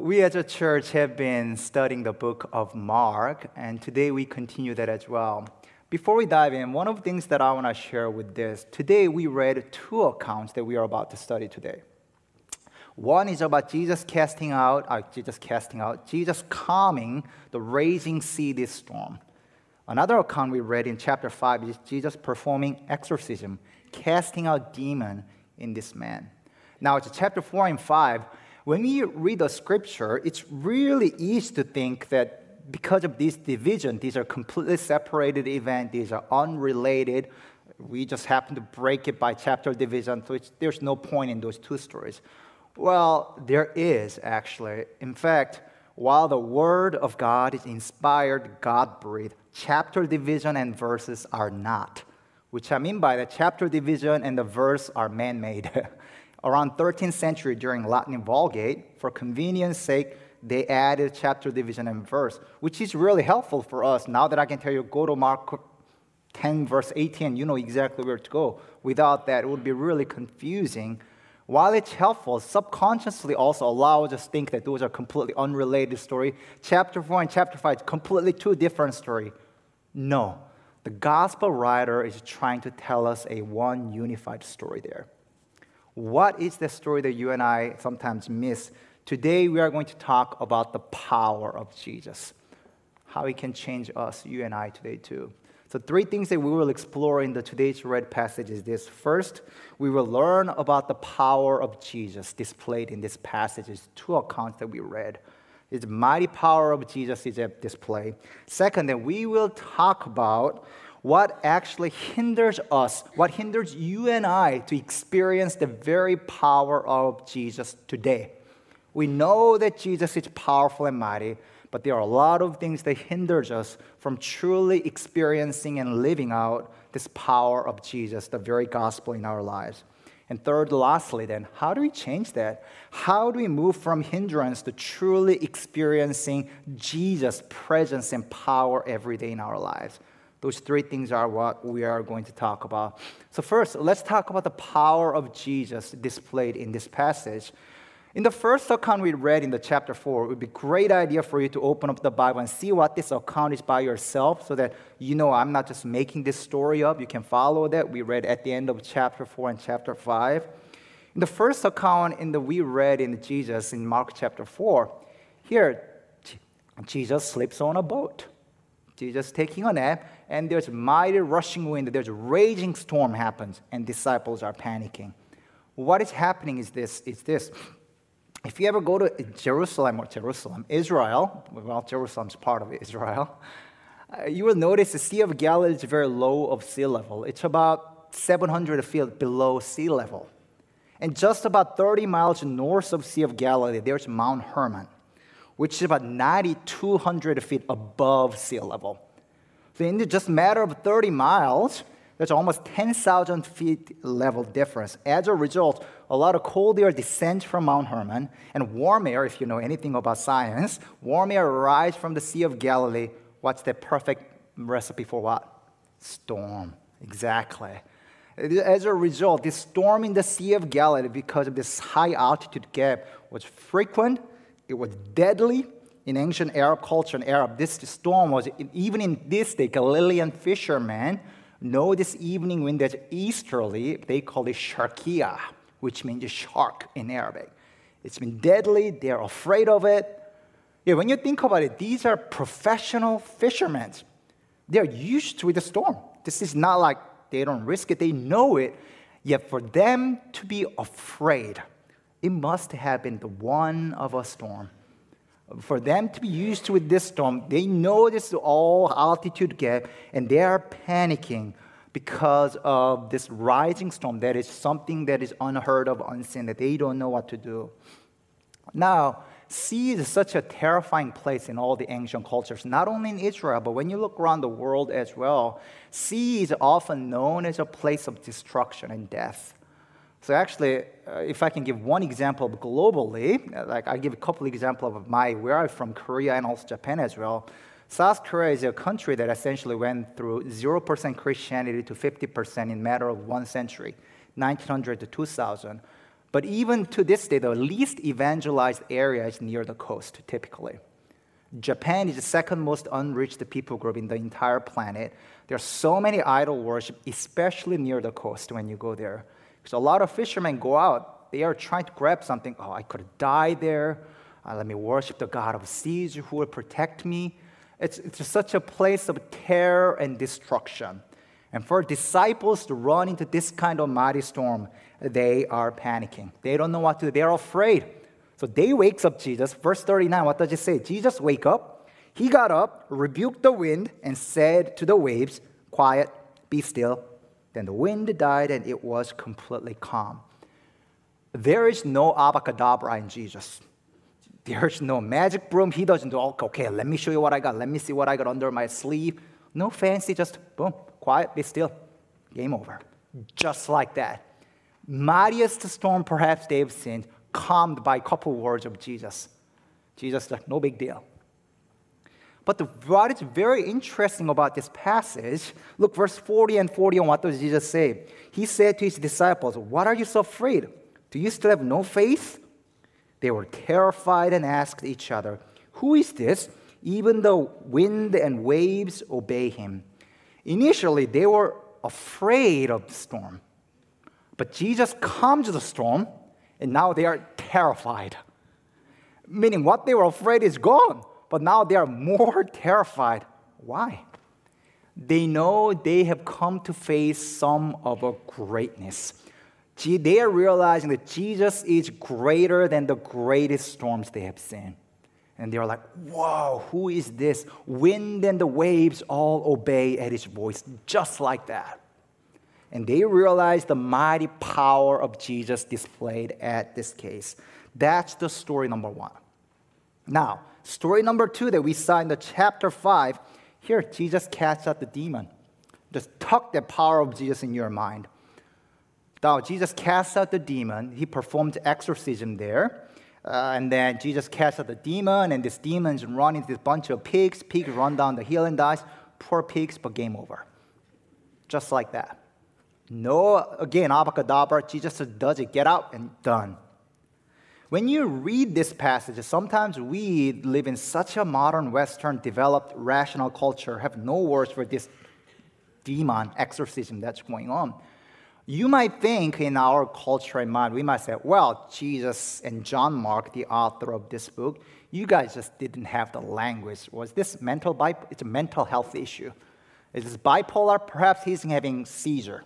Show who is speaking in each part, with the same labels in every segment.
Speaker 1: we as a church have been studying the book of Mark, and today we continue that as well. Before we dive in, one of the things that I want to share with this today we read two accounts that we are about to study today. One is about Jesus casting out, uh, Jesus casting out, Jesus calming the raging sea this storm. Another account we read in chapter 5 is Jesus performing exorcism, casting out demon in this man. Now, it's chapter 4 and 5. When we read the scripture, it's really easy to think that because of this division, these are completely separated events, these are unrelated. We just happen to break it by chapter division, so there's no point in those two stories. Well, there is actually. In fact, while the Word of God is inspired, God breathed, chapter division and verses are not. Which I mean by the chapter division and the verse are man made. Around 13th century during Latin Vulgate, for convenience sake, they added chapter division and verse, which is really helpful for us. Now that I can tell you, go to Mark 10, verse 18, you know exactly where to go. Without that, it would be really confusing. While it's helpful, subconsciously also allows us to think that those are completely unrelated story. Chapter 4 and chapter 5, completely two different story. No, the gospel writer is trying to tell us a one unified story there. What is the story that you and I sometimes miss? Today, we are going to talk about the power of Jesus, how he can change us, you and I, today, too. So, three things that we will explore in the today's read passage is this. First, we will learn about the power of Jesus displayed in this passage. It's two accounts that we read. His mighty power of Jesus is at display. Second, that we will talk about what actually hinders us, what hinders you and I to experience the very power of Jesus today. We know that Jesus is powerful and mighty, but there are a lot of things that hinders us from truly experiencing and living out this power of Jesus, the very gospel in our lives. And third, lastly, then, how do we change that? How do we move from hindrance to truly experiencing Jesus' presence and power every day in our lives? Those three things are what we are going to talk about. So, first, let's talk about the power of Jesus displayed in this passage. In the first account we read in the chapter 4, it would be a great idea for you to open up the Bible and see what this account is by yourself so that you know I'm not just making this story up. You can follow that. We read at the end of chapter 4 and chapter 5. In the first account in the we read in Jesus in Mark chapter 4, here Jesus sleeps on a boat. Jesus taking a nap, and there's mighty rushing wind, there's a raging storm happens, and disciples are panicking. What is happening is this, is this. If you ever go to Jerusalem or Jerusalem, Israel, well, Jerusalem's part of Israel, uh, you will notice the Sea of Galilee is very low of sea level. It's about 700 feet below sea level. And just about 30 miles north of Sea of Galilee, there's Mount Hermon which is about 9,200 feet above sea level. So in just a matter of 30 miles, there's almost 10,000 feet level difference. As a result, a lot of cold air descends from Mount Hermon, and warm air, if you know anything about science, warm air rises from the Sea of Galilee. What's the perfect recipe for what? Storm. Exactly. As a result, this storm in the Sea of Galilee, because of this high altitude gap, was frequent it was deadly in ancient Arab culture and Arab. This storm was, even in this day, Galilean fishermen know this evening wind that's easterly, they call it sharkia, which means a shark in Arabic. It's been deadly, they're afraid of it. Yeah, when you think about it, these are professional fishermen. They're used to the storm. This is not like they don't risk it, they know it. Yet for them to be afraid, it must have been the one of a storm. For them to be used to with this storm, they know this all altitude gap and they are panicking because of this rising storm that is something that is unheard of, unseen, that they don't know what to do. Now, sea is such a terrifying place in all the ancient cultures, not only in Israel, but when you look around the world as well. Sea is often known as a place of destruction and death. So actually, uh, if I can give one example globally, uh, like I give a couple examples of my where I'm from, Korea and also Japan as well. South Korea is a country that essentially went through 0% Christianity to 50% in matter of one century, 1900 to 2000. But even to this day, the least evangelized area is near the coast, typically. Japan is the second most unreached people group in the entire planet. There are so many idol worship, especially near the coast when you go there. Because a lot of fishermen go out, they are trying to grab something. Oh, I could die there. Uh, let me worship the God of seas who will protect me. It's, it's such a place of terror and destruction. And for disciples to run into this kind of mighty storm, they are panicking. They don't know what to do. They're afraid. So they wakes up Jesus. Verse 39, what does it say? Jesus wake up. He got up, rebuked the wind, and said to the waves, Quiet, be still. Then the wind died and it was completely calm. There is no abacadabra in Jesus. There's no magic broom. He doesn't do, okay, let me show you what I got. Let me see what I got under my sleeve. No fancy, just boom, quiet, be still. Game over. Just like that. Mightiest storm perhaps they've seen, calmed by a couple words of Jesus. Jesus, like, no big deal. But what is very interesting about this passage, look, verse 40 and 41, what does Jesus say? He said to his disciples, What are you so afraid? Do you still have no faith? They were terrified and asked each other, Who is this? Even the wind and waves obey him. Initially, they were afraid of the storm. But Jesus calms the storm, and now they are terrified. Meaning, what they were afraid is gone, but now they are more terrified. Why? They know they have come to face some of a greatness they are realizing that Jesus is greater than the greatest storms they have seen. And they're like, whoa, who is this? Wind and the waves all obey at his voice, just like that. And they realize the mighty power of Jesus displayed at this case. That's the story number one. Now, story number two that we saw in the chapter five, here Jesus casts out the demon. Just tuck the power of Jesus in your mind. Now, Jesus casts out the demon. He performed exorcism there. Uh, and then Jesus casts out the demon, and this demon's run into this bunch of pigs. Pigs run down the hill and dies. Poor pigs, but game over. Just like that. No, again, abracadabra. Jesus does it. Get out and done. When you read this passage, sometimes we live in such a modern, Western, developed, rational culture, have no words for this demon exorcism that's going on. You might think in our culture and mind, we might say, well, Jesus and John Mark, the author of this book, you guys just didn't have the language. Was this mental it's a mental health issue? Is this bipolar? Perhaps he's having seizure.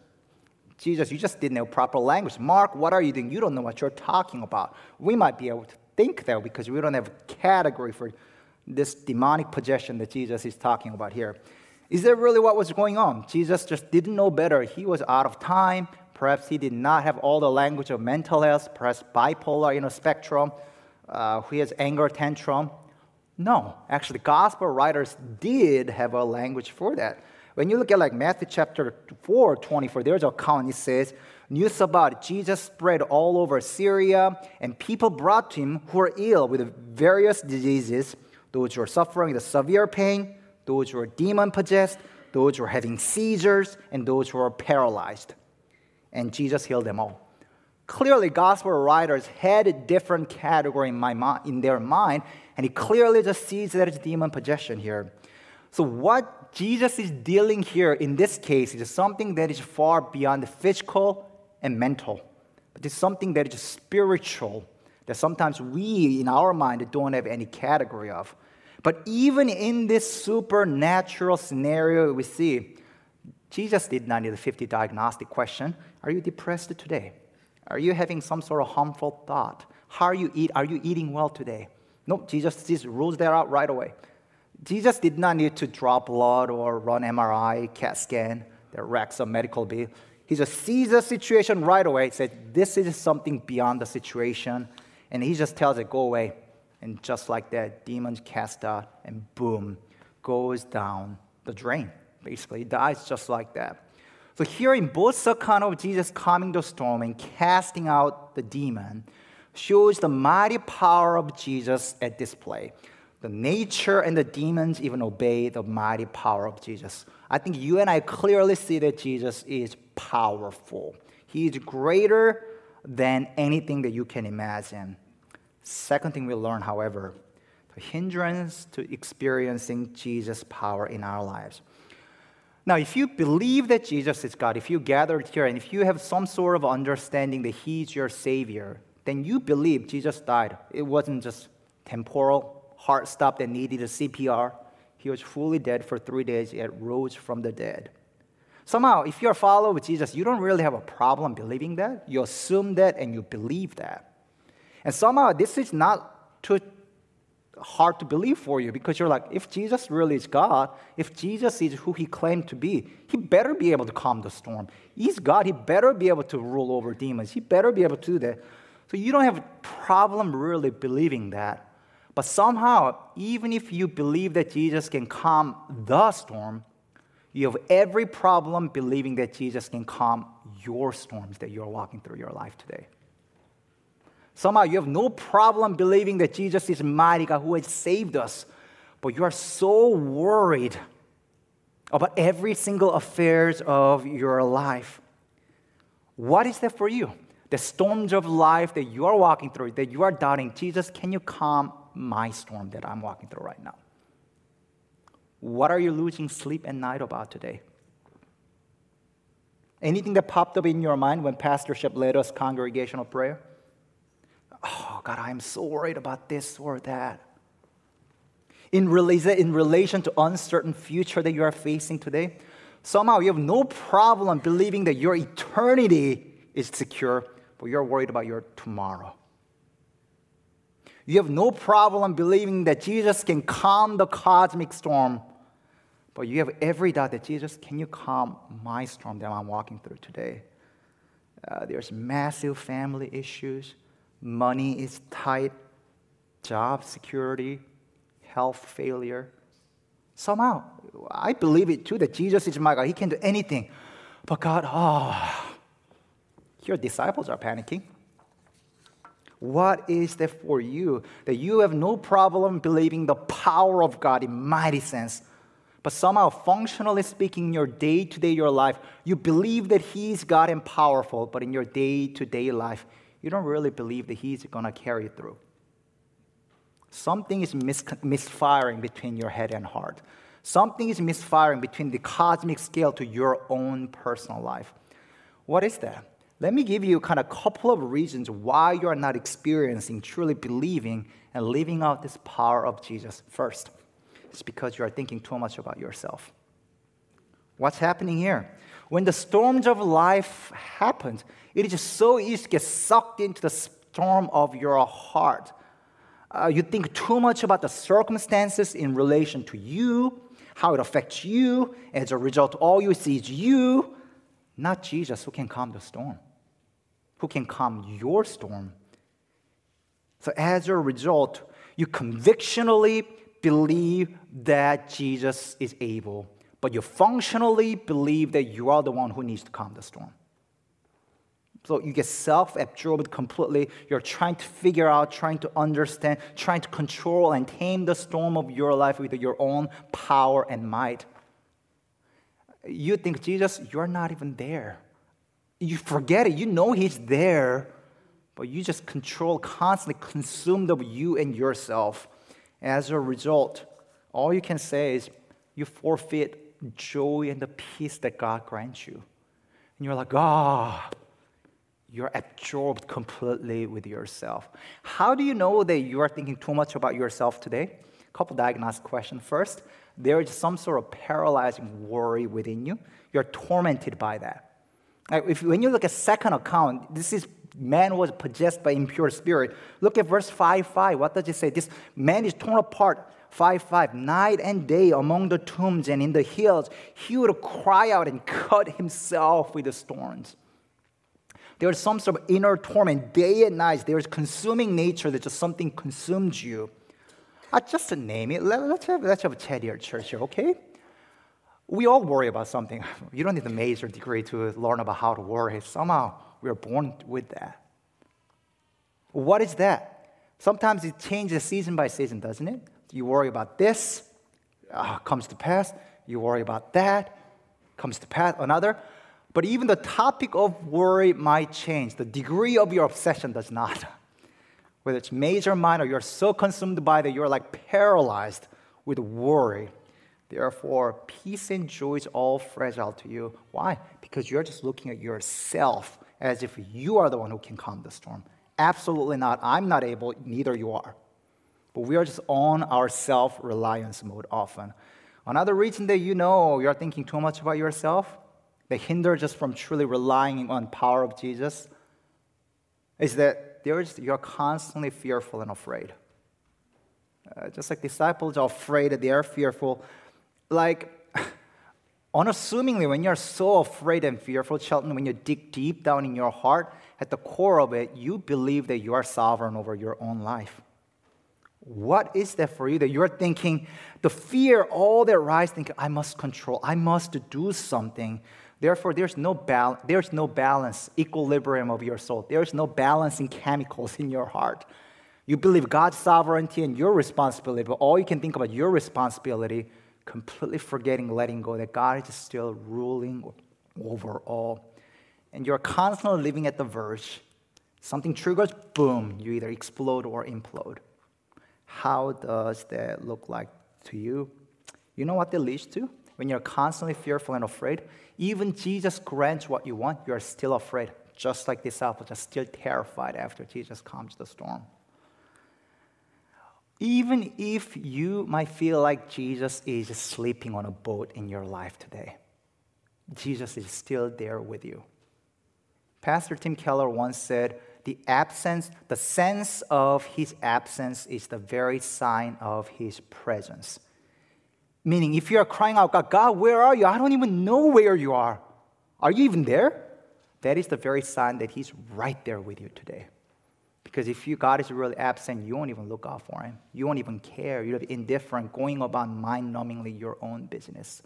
Speaker 1: Jesus, you just didn't know proper language. Mark, what are you doing? You don't know what you're talking about. We might be able to think that because we don't have a category for this demonic possession that Jesus is talking about here. Is that really what was going on? Jesus just didn't know better. He was out of time. Perhaps he did not have all the language of mental health, perhaps bipolar in a spectrum. Uh, he has anger tantrum. No, actually, gospel writers did have a language for that. When you look at like Matthew chapter 4, 24, there's a account, it says, news about Jesus spread all over Syria, and people brought to him who were ill with various diseases, those who were suffering the severe pain, those who are demon possessed, those who are having seizures, and those who are paralyzed. And Jesus healed them all. Clearly, gospel writers had a different category in, my, in their mind, and he clearly just sees that it's demon possession here. So, what Jesus is dealing here in this case is something that is far beyond the physical and mental, but it's something that is spiritual that sometimes we, in our mind, don't have any category of. But even in this supernatural scenario we see, Jesus did not need a 50 diagnostic question. Are you depressed today? Are you having some sort of harmful thought? How are you eat? Are you eating well today? No, Jesus just rules that out right away. Jesus did not need to draw blood or run MRI, CAT scan, that racks a medical bill. He just sees the situation right away, He said, This is something beyond the situation. And he just tells it, Go away. And just like that, demons cast out, and boom, goes down the drain. Basically, he dies just like that. So here in both account of Jesus calming the storm and casting out the demon shows the mighty power of Jesus at display. The nature and the demons even obey the mighty power of Jesus. I think you and I clearly see that Jesus is powerful. He is greater than anything that you can imagine. Second thing we learn, however, the hindrance to experiencing Jesus' power in our lives. Now, if you believe that Jesus is God, if you gathered here and if you have some sort of understanding that He's your Savior, then you believe Jesus died. It wasn't just temporal, heart stopped and needed a CPR. He was fully dead for three days, yet rose from the dead. Somehow, if you're a follower of Jesus, you don't really have a problem believing that. You assume that and you believe that. And somehow, this is not too hard to believe for you because you're like, if Jesus really is God, if Jesus is who he claimed to be, he better be able to calm the storm. He's God, he better be able to rule over demons. He better be able to do that. So you don't have a problem really believing that. But somehow, even if you believe that Jesus can calm the storm, you have every problem believing that Jesus can calm your storms that you're walking through your life today. Somehow you have no problem believing that Jesus is mighty God who has saved us, but you are so worried about every single affairs of your life. What is that for you? The storms of life that you are walking through, that you are doubting, Jesus, can you calm my storm that I'm walking through right now? What are you losing sleep at night about today? Anything that popped up in your mind when pastorship led us congregational prayer? Oh, God, I'm so worried about this or that. In, in relation to uncertain future that you are facing today, somehow you have no problem believing that your eternity is secure, but you're worried about your tomorrow. You have no problem believing that Jesus can calm the cosmic storm, but you have every doubt that Jesus, can you calm my storm that I'm walking through today? Uh, there's massive family issues money is tight, job security, health failure. Somehow, I believe it too that Jesus is my God. He can do anything. But God, oh, your disciples are panicking. What is there for you that you have no problem believing the power of God in mighty sense? But somehow, functionally speaking, in your day to day, your life, you believe that He's God and powerful, but in your day to day life, you don't really believe that He's going to carry through. Something is mis- misfiring between your head and heart. Something is misfiring between the cosmic scale to your own personal life. What is that? Let me give you kind of a couple of reasons why you are not experiencing, truly believing, and living out this power of Jesus. First, it's because you are thinking too much about yourself. What's happening here? When the storms of life happen, it is so easy to get sucked into the storm of your heart. Uh, you think too much about the circumstances in relation to you, how it affects you. As a result, all you see is you, not Jesus, who can calm the storm, who can calm your storm. So, as a result, you convictionally believe that Jesus is able, but you functionally believe that you are the one who needs to calm the storm. So you get self absorbed completely. You're trying to figure out, trying to understand, trying to control and tame the storm of your life with your own power and might. You think, Jesus, you're not even there. You forget it. You know He's there, but you just control, constantly consumed of you and yourself. As a result, all you can say is you forfeit joy and the peace that God grants you. And you're like, ah. Oh, you're absorbed completely with yourself. How do you know that you are thinking too much about yourself today? A couple diagnostic questions. First, there is some sort of paralyzing worry within you. You're tormented by that. If, when you look at second account, this is man was possessed by impure spirit. Look at verse 5 5. What does it say? This man is torn apart 5 5. Night and day among the tombs and in the hills, he would cry out and cut himself with the thorns. There's some sort of inner torment day and night. There's consuming nature that just something consumes you. I just to name it. Let, us have, let's have a chat here church here, okay? We all worry about something. You don't need a major degree to learn about how to worry. Somehow we are born with that. What is that? Sometimes it changes season by season, doesn't it? You worry about this, uh, comes to pass. You worry about that, comes to pass. Another. But even the topic of worry might change. The degree of your obsession does not. Whether it's major, minor, you're so consumed by that you're like paralyzed with worry. Therefore, peace and joy is all fragile to you. Why? Because you're just looking at yourself as if you are the one who can calm the storm. Absolutely not. I'm not able, neither you are. But we are just on our self reliance mode often. Another reason that you know you're thinking too much about yourself, that hinders us from truly relying on power of Jesus, is that there's, you're constantly fearful and afraid. Uh, just like disciples are afraid, that they are fearful. Like, unassumingly, when you're so afraid and fearful, Shelton, when you dig deep down in your heart, at the core of it, you believe that you are sovereign over your own life. What is that for you that you're thinking, the fear, all that rise, thinking, I must control, I must do something. Therefore, there's no, bal- there's no balance, equilibrium of your soul. There's no balancing chemicals in your heart. You believe God's sovereignty and your responsibility, but all you can think about your responsibility, completely forgetting, letting go, that God is still ruling over all. And you're constantly living at the verge. Something triggers, boom, you either explode or implode. How does that look like to you? You know what that leads to? When you're constantly fearful and afraid, even Jesus grants what you want, you're still afraid, just like disciples are still terrified after Jesus calms the storm. Even if you might feel like Jesus is sleeping on a boat in your life today, Jesus is still there with you. Pastor Tim Keller once said, the absence, the sense of his absence is the very sign of his presence. Meaning, if you are crying out, God, God, where are you? I don't even know where you are. Are you even there? That is the very sign that he's right there with you today. Because if you, God is really absent, you won't even look out for him. You won't even care. You're indifferent, going about mind numbingly your own business.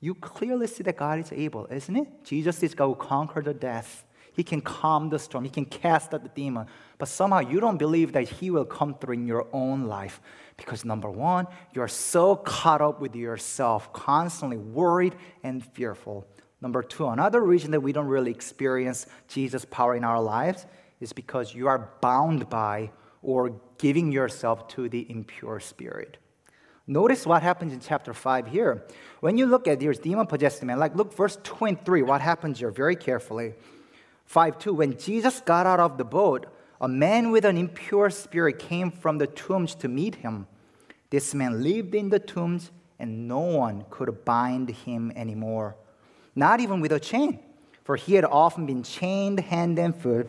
Speaker 1: You clearly see that God is able, isn't it? Jesus is God who conquered the death he can calm the storm. He can cast out the demon. But somehow you don't believe that He will come through in your own life. Because number one, you're so caught up with yourself, constantly worried and fearful. Number two, another reason that we don't really experience Jesus' power in our lives is because you are bound by or giving yourself to the impure spirit. Notice what happens in chapter 5 here. When you look at this demon possessed man, like look verse 23, what happens here very carefully. 5 2 When Jesus got out of the boat, a man with an impure spirit came from the tombs to meet him. This man lived in the tombs, and no one could bind him anymore, not even with a chain, for he had often been chained hand and foot.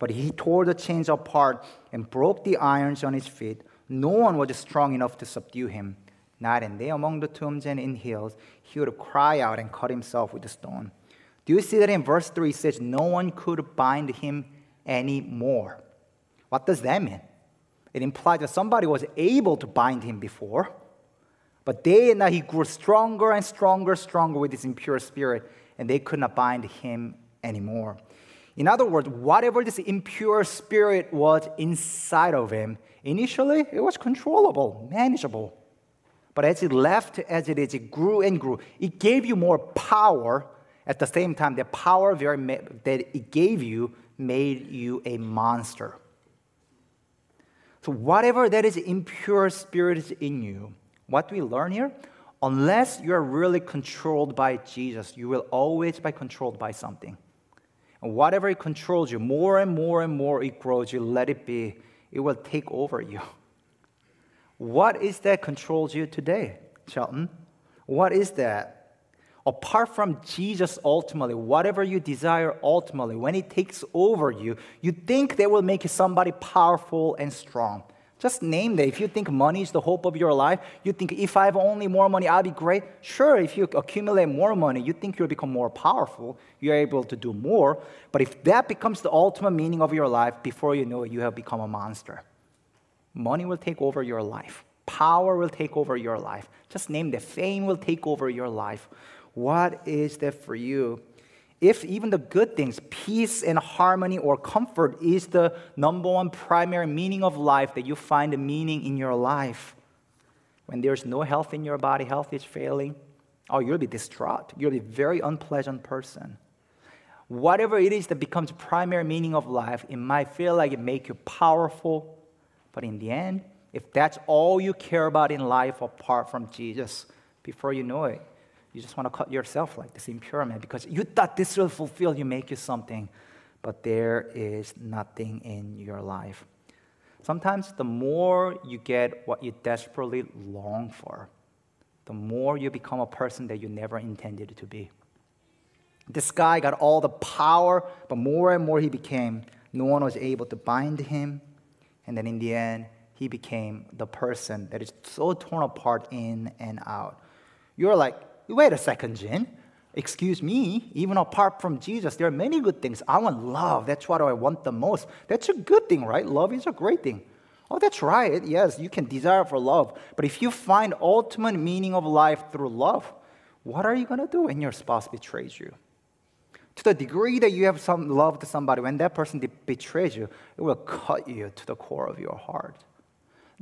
Speaker 1: But he tore the chains apart and broke the irons on his feet. No one was strong enough to subdue him. Night and day among the tombs and in hills, he would cry out and cut himself with a stone. Do you see that in verse 3 it says, No one could bind him anymore? What does that mean? It implies that somebody was able to bind him before, but day and night he grew stronger and stronger, stronger with his impure spirit, and they could not bind him anymore. In other words, whatever this impure spirit was inside of him, initially it was controllable, manageable. But as it left as it is, it grew and grew. It gave you more power at the same time, the power that it gave you made you a monster. So, whatever that is impure spirit is in you, what do we learn here? Unless you're really controlled by Jesus, you will always be controlled by something. And whatever it controls you, more and more and more it grows, you let it be, it will take over you. What is that controls you today, Shelton? What is that? apart from Jesus ultimately, whatever you desire ultimately, when it takes over you, you think they will make you somebody powerful and strong. Just name that. If you think money is the hope of your life, you think if I have only more money, I'll be great. Sure, if you accumulate more money, you think you'll become more powerful. You're able to do more. But if that becomes the ultimate meaning of your life, before you know it, you have become a monster. Money will take over your life. Power will take over your life. Just name that. Fame will take over your life. What is that for you? If even the good things, peace and harmony or comfort, is the number one primary meaning of life, that you find a meaning in your life, when there's no health in your body, health is failing, Oh, you'll be distraught. You'll be a very unpleasant person. Whatever it is that becomes primary meaning of life, it might feel like it make you powerful, but in the end, if that's all you care about in life apart from Jesus, before you know it, you just want to cut yourself like this impure man because you thought this will fulfill you, make you something, but there is nothing in your life. Sometimes the more you get what you desperately long for, the more you become a person that you never intended to be. This guy got all the power, but more and more he became, no one was able to bind him. And then in the end, he became the person that is so torn apart in and out. You're like, wait a second, Jin. Excuse me, even apart from Jesus, there are many good things. I want love. That's what I want the most. That's a good thing, right? Love is a great thing. Oh, that's right. Yes, you can desire for love. But if you find ultimate meaning of life through love, what are you going to do when your spouse betrays you? To the degree that you have some love to somebody, when that person betrays you, it will cut you to the core of your heart.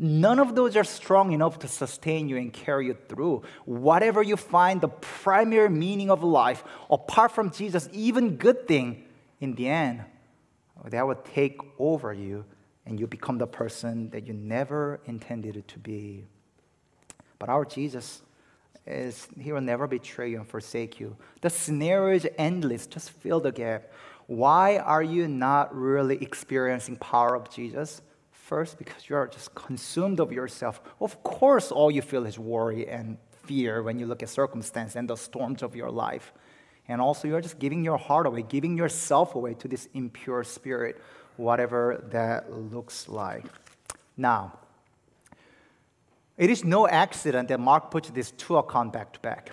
Speaker 1: None of those are strong enough to sustain you and carry you through. Whatever you find the primary meaning of life, apart from Jesus, even good thing, in the end, that will take over you and you become the person that you never intended to be. But our Jesus is, he will never betray you and forsake you. The scenario is endless. Just fill the gap. Why are you not really experiencing power of Jesus? First, because you are just consumed of yourself. Of course, all you feel is worry and fear when you look at circumstance and the storms of your life. And also, you're just giving your heart away, giving yourself away to this impure spirit whatever that looks like. Now, it is no accident that Mark puts these two accounts back to back.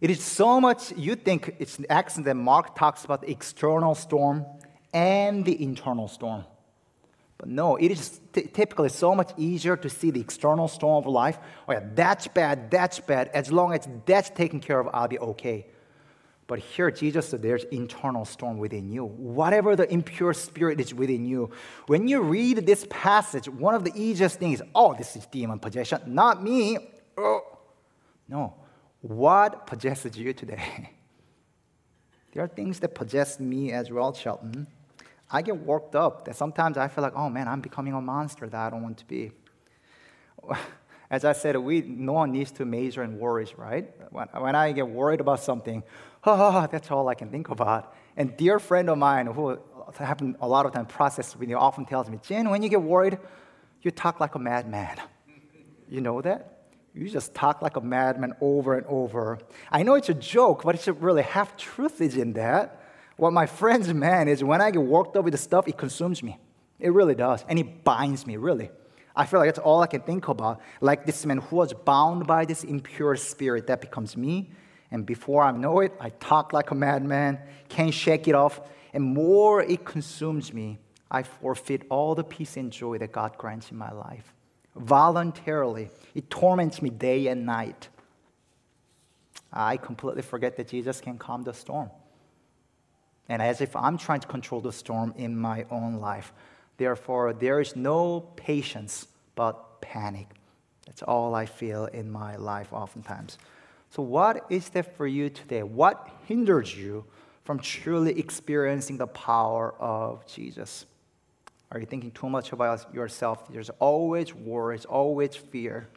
Speaker 1: It is so much, you think it's an accident that Mark talks about the external storm and the internal storm. No, it is t- typically so much easier to see the external storm of life. Oh, yeah, that's bad, that's bad. As long as that's taken care of, I'll be okay. But here, Jesus said there's internal storm within you. Whatever the impure spirit is within you. When you read this passage, one of the easiest things is, oh, this is demon possession, not me. Oh. No. What possesses you today? there are things that possess me as well, Shelton. I get worked up that sometimes I feel like, oh man, I'm becoming a monster that I don't want to be. As I said, we, no one needs to major in worries, right? When, when I get worried about something, oh, that's all I can think about. And dear friend of mine who happen a lot of time process with me often tells me, Jin, when you get worried, you talk like a madman. You know that? You just talk like a madman over and over. I know it's a joke, but it's a really half truth is in that. What my friends meant is when I get worked up with the stuff, it consumes me. It really does. And it binds me, really. I feel like that's all I can think about. Like this man who was bound by this impure spirit that becomes me. And before I know it, I talk like a madman, can't shake it off. And more it consumes me, I forfeit all the peace and joy that God grants in my life. Voluntarily, it torments me day and night. I completely forget that Jesus can calm the storm. And as if I'm trying to control the storm in my own life. Therefore, there is no patience but panic. That's all I feel in my life oftentimes. So, what is that for you today? What hinders you from truly experiencing the power of Jesus? Are you thinking too much about yourself? There's always worries, always fear.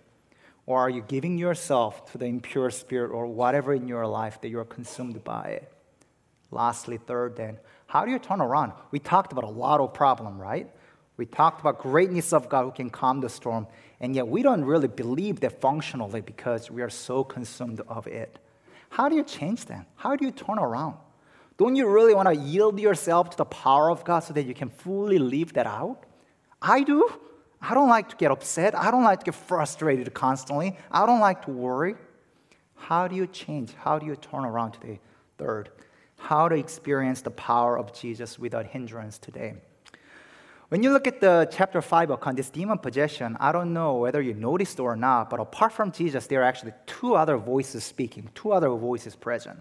Speaker 1: Or are you giving yourself to the impure spirit or whatever in your life that you're consumed by it? Lastly, third, then, how do you turn around? We talked about a lot of problem, right? We talked about greatness of God who can calm the storm, and yet we don't really believe that functionally because we are so consumed of it. How do you change that? How do you turn around? Don't you really want to yield yourself to the power of God so that you can fully live that out? I do. I don't like to get upset. I don't like to get frustrated constantly. I don't like to worry. How do you change? How do you turn around today? Third, how to experience the power of Jesus without hindrance today. When you look at the chapter 5 account, this demon possession, I don't know whether you noticed or not, but apart from Jesus, there are actually two other voices speaking, two other voices present.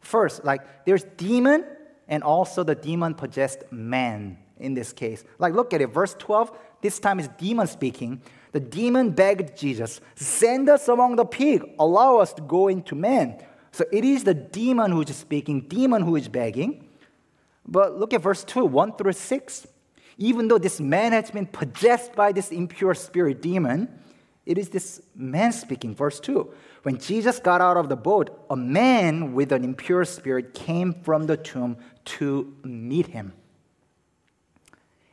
Speaker 1: First, like there's demon and also the demon possessed man in this case. Like look at it, verse 12, this time is demon speaking. The demon begged Jesus, Send us among the pig, allow us to go into men. So it is the demon who is speaking, demon who is begging. But look at verse 2, 1 through 6. Even though this man has been possessed by this impure spirit demon, it is this man speaking. Verse 2 When Jesus got out of the boat, a man with an impure spirit came from the tomb to meet him.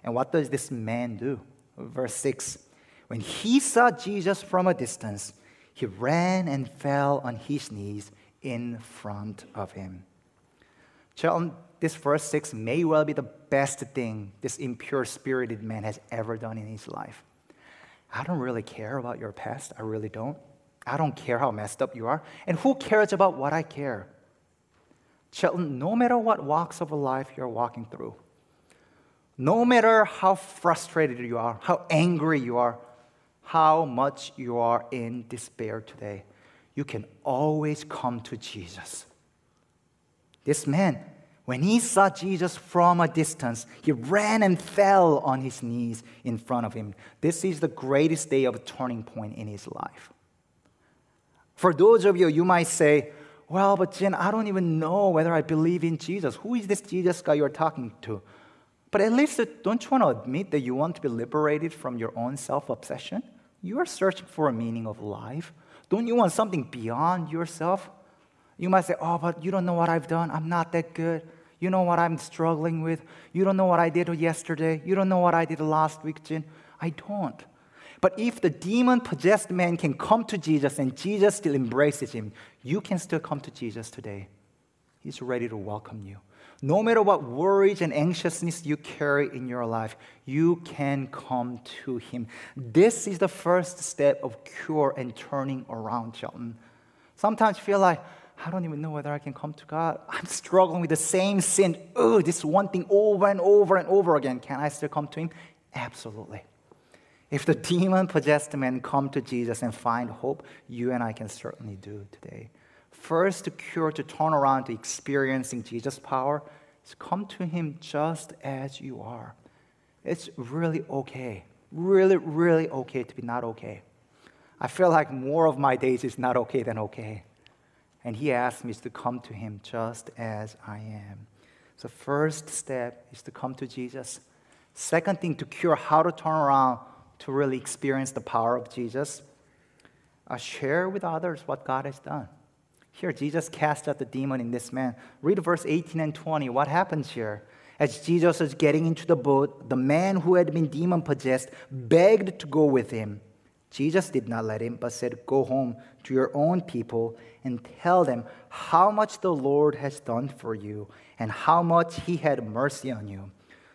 Speaker 1: And what does this man do? Verse 6 When he saw Jesus from a distance, he ran and fell on his knees in front of him. Children, this verse 6 may well be the best thing this impure spirited man has ever done in his life. I don't really care about your past. I really don't. I don't care how messed up you are. And who cares about what I care? Children, no matter what walks of life you're walking through, no matter how frustrated you are, how angry you are, how much you are in despair today, you can always come to Jesus. This man, when he saw Jesus from a distance, he ran and fell on his knees in front of him. This is the greatest day of turning point in his life. For those of you, you might say, Well, but Jin, I don't even know whether I believe in Jesus. Who is this Jesus guy you're talking to? But at least uh, don't you want to admit that you want to be liberated from your own self obsession? You are searching for a meaning of life. Don't you want something beyond yourself? You might say, Oh, but you don't know what I've done. I'm not that good. You know what I'm struggling with. You don't know what I did yesterday. You don't know what I did last week, Jin. I don't. But if the demon possessed man can come to Jesus and Jesus still embraces him, you can still come to Jesus today. He's ready to welcome you. No matter what worries and anxiousness you carry in your life, you can come to Him. This is the first step of cure and turning around, Shelton. Sometimes feel like, I don't even know whether I can come to God. I'm struggling with the same sin. Oh, this one thing over and over and over again. Can I still come to Him? Absolutely. If the demon possessed man come to Jesus and find hope, you and I can certainly do today. First, to cure, to turn around to experiencing Jesus' power is come to Him just as you are. It's really okay. Really, really okay to be not okay. I feel like more of my days is not okay than okay. And he asked me to come to him just as I am. So, first step is to come to Jesus. Second thing, to cure how to turn around to really experience the power of Jesus, uh, share with others what God has done. Here, Jesus cast out the demon in this man. Read verse 18 and 20. What happens here? As Jesus is getting into the boat, the man who had been demon possessed begged to go with him. Jesus did not let him, but said, Go home to your own people and tell them how much the Lord has done for you and how much he had mercy on you.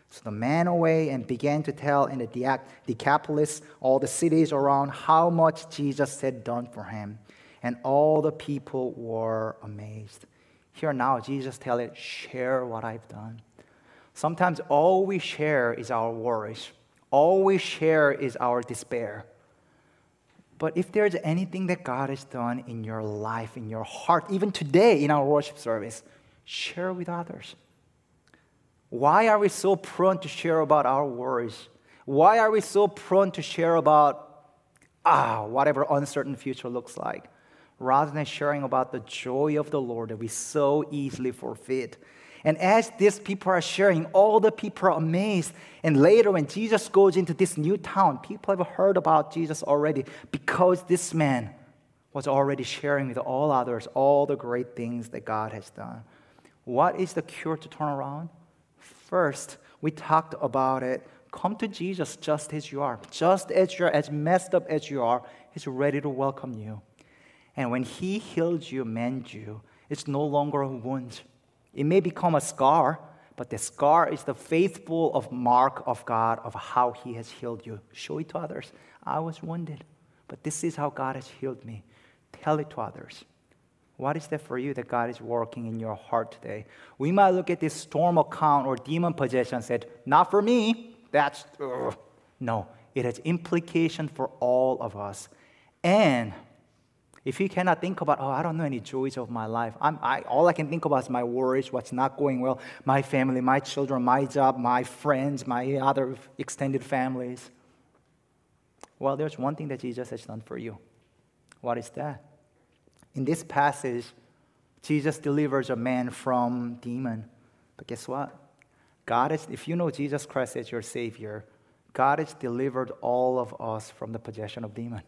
Speaker 1: So the man away and began to tell in the Decapolis, all the cities around, how much Jesus had done for him. And all the people were amazed. Here now, Jesus tells it, share what I've done. Sometimes all we share is our worries. All we share is our despair. But if there's anything that God has done in your life, in your heart, even today in our worship service, share with others. Why are we so prone to share about our worries? Why are we so prone to share about, ah, whatever uncertain future looks like, rather than sharing about the joy of the Lord that we so easily forfeit? And as these people are sharing, all the people are amazed. And later, when Jesus goes into this new town, people have heard about Jesus already because this man was already sharing with all others all the great things that God has done. What is the cure to turn around? First, we talked about it. Come to Jesus just as you are. Just as you're, as messed up as you are, He's ready to welcome you. And when He heals you, mends you, it's no longer a wound it may become a scar, but the scar is the faithful of mark of God of how He has healed you. Show it to others. I was wounded, but this is how God has healed me. Tell it to others. What is that for you that God is working in your heart today? We might look at this storm account or demon possession and said, "Not for me." That's ugh. no. It has implication for all of us, and if you cannot think about, oh, I don't know any joys of my life, I, all I can think about is my worries, what's not going well, my family, my children, my job, my friends, my other extended families. Well, there's one thing that Jesus has done for you. What is that? In this passage, Jesus delivers a man from demon. But guess what? God is, if you know Jesus Christ as your Savior, God has delivered all of us from the possession of demon.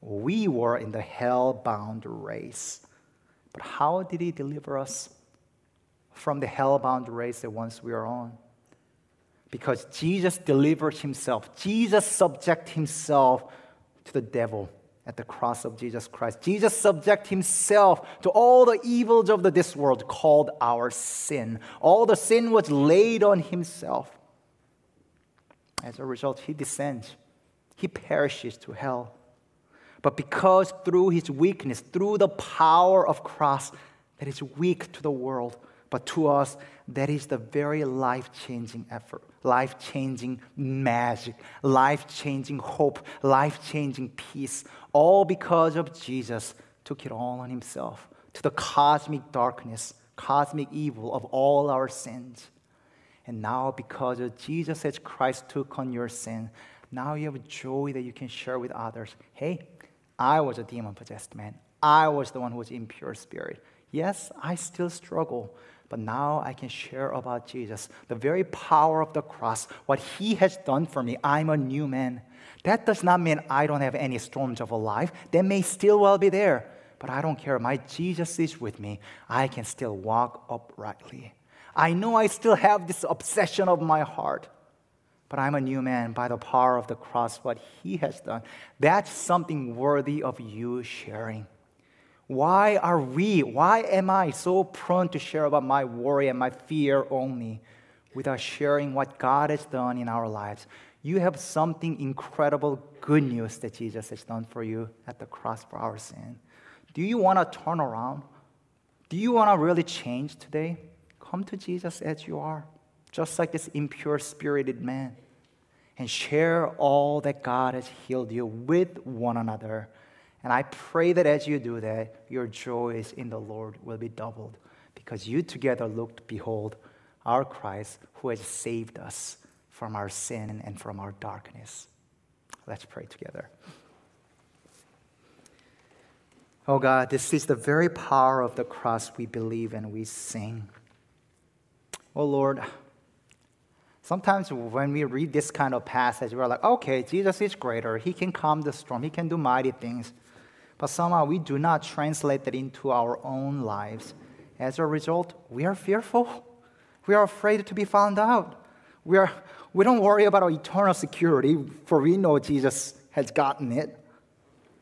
Speaker 1: We were in the hell-bound race. But how did he deliver us from the hell-bound race that once we are on? Because Jesus delivered himself. Jesus subject himself to the devil at the cross of Jesus Christ. Jesus subject himself to all the evils of this world called our sin. All the sin was laid on himself. As a result, he descends. He perishes to hell. But because through his weakness, through the power of cross that is weak to the world, but to us, that is the very life changing effort, life changing magic, life changing hope, life changing peace, all because of Jesus took it all on himself to the cosmic darkness, cosmic evil of all our sins. And now, because of Jesus as Christ took on your sin, now you have joy that you can share with others. Hey, I was a demon possessed man. I was the one who was impure spirit. Yes, I still struggle, but now I can share about Jesus, the very power of the cross, what he has done for me. I'm a new man. That does not mean I don't have any storms of a life. They may still well be there, but I don't care. My Jesus is with me. I can still walk uprightly. I know I still have this obsession of my heart, but I'm a new man by the power of the cross, what he has done. That's something worthy of you sharing. Why are we, why am I so prone to share about my worry and my fear only without sharing what God has done in our lives? You have something incredible good news that Jesus has done for you at the cross for our sin. Do you want to turn around? Do you want to really change today? Come to Jesus as you are, just like this impure spirited man, and share all that God has healed you with one another and I pray that as you do that, your joys in the Lord will be doubled because you together looked, behold, our Christ who has saved us from our sin and from our darkness. Let's pray together. Oh God, this is the very power of the cross we believe and we sing. Oh Lord, sometimes when we read this kind of passage, we're like, okay, Jesus is greater. He can calm the storm, He can do mighty things. But somehow we do not translate that into our own lives. As a result, we are fearful. We are afraid to be found out. We, are, we don't worry about our eternal security, for we know Jesus has gotten it.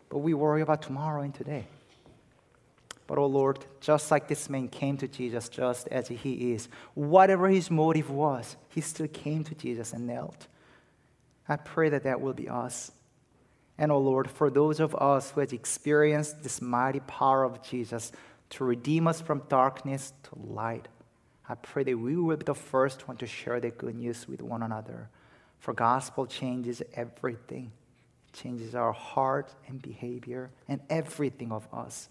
Speaker 1: But we worry about tomorrow and today. But, oh Lord, just like this man came to Jesus just as he is, whatever his motive was, he still came to Jesus and knelt. I pray that that will be us. And, oh Lord, for those of us who has experienced this mighty power of Jesus to redeem us from darkness to light, I pray that we will be the first one to share the good news with one another. For gospel changes everything. It changes our heart and behavior and everything of us.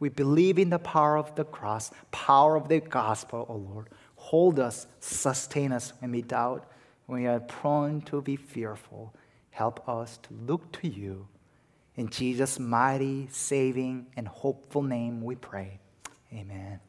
Speaker 1: We believe in the power of the cross, power of the gospel, O oh Lord. Hold us, sustain us when we doubt, when we are prone to be fearful. Help us to look to you. In Jesus' mighty, saving, and hopeful name we pray. Amen.